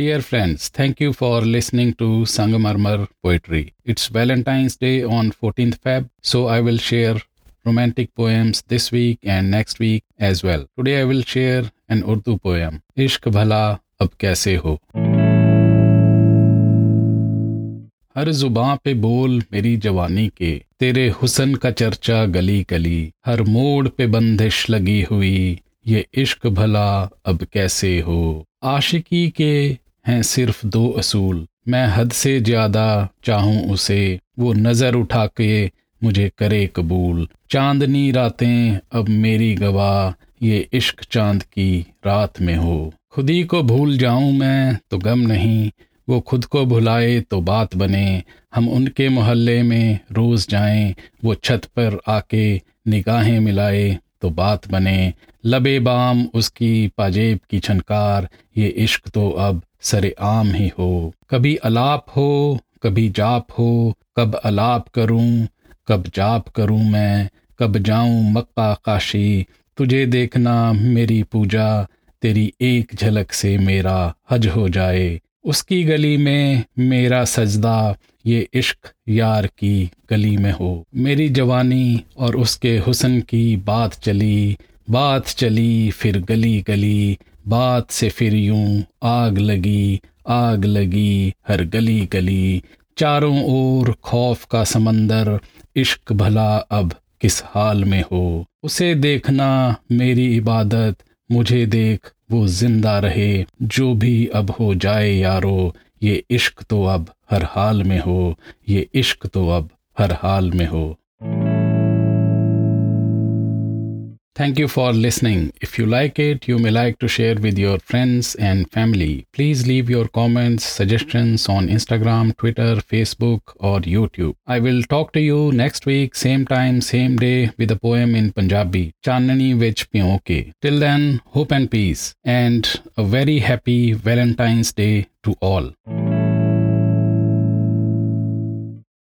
Dear friends, thank you for listening to Sangamarmar Poetry. It's Valentine's Day on 14th Feb, so I will share romantic poems this week and next week as well. Today I will share an Urdu poem, Ishq Bhala Ab Kaise Ho. ہر زباں پہ بول میری جوانی کے تیرے حسن کا چرچا گلی گلی ہر موڑ پہ بندش لگی ہوئی یہ عشق بھلا اب کیسے ہو عاشقی کے ہیں صرف دو اصول۔ میں حد سے زیادہ چاہوں اسے، وہ نظر اٹھا کے مجھے کرے قبول۔ چاندنی راتیں، اب میری گواہ، یہ عشق چاند کی رات میں ہو۔ خودی کو بھول جاؤں میں تو غم نہیں، وہ خود کو بھلائے تو بات بنے۔ ہم ان کے محلے میں روز جائیں، وہ چھت پر آ کے نگاہیں ملائے تو بات بنے۔ لبے بام، اس کی پاجیب کی چھنکار، یہ عشق تو اب سر عام ہی ہو۔ کبھی الاپ ہو، کبھی جاپ ہو، کب الاپ کروں، کب جاپ کروں میں، کب جاؤں مکہ کاشی تجھے دیکھنا میری پوجا، تیری ایک جھلک سے میرا حج ہو جائے۔ اس کی گلی میں میرا سجدہ، یہ عشق یار کی گلی میں ہو۔ میری جوانی اور اس کے حسن کی بات چلی بات چلی، پھر گلی گلی، بات سے پھر یوں آگ لگی آگ لگی، ہر گلی گلی۔ چاروں اور خوف کا سمندر، عشق بھلا اب کس حال میں ہو؟ اسے دیکھنا میری عبادت، مجھے دیکھ وہ زندہ رہے۔ جو بھی اب ہو جائے یارو، یہ عشق تو اب ہر حال میں ہو۔ یہ عشق تو اب ہر حال میں ہو۔ Thank you for listening. If you like it, you may like to share with your friends and family. Please leave your comments, suggestions on Instagram, Twitter, Facebook, or YouTube. I will talk to you next week, same time, same day, with a poem in Punjabi, Chanani Vich Pionke. Till then, hope and peace, and a very happy Valentine's Day to all.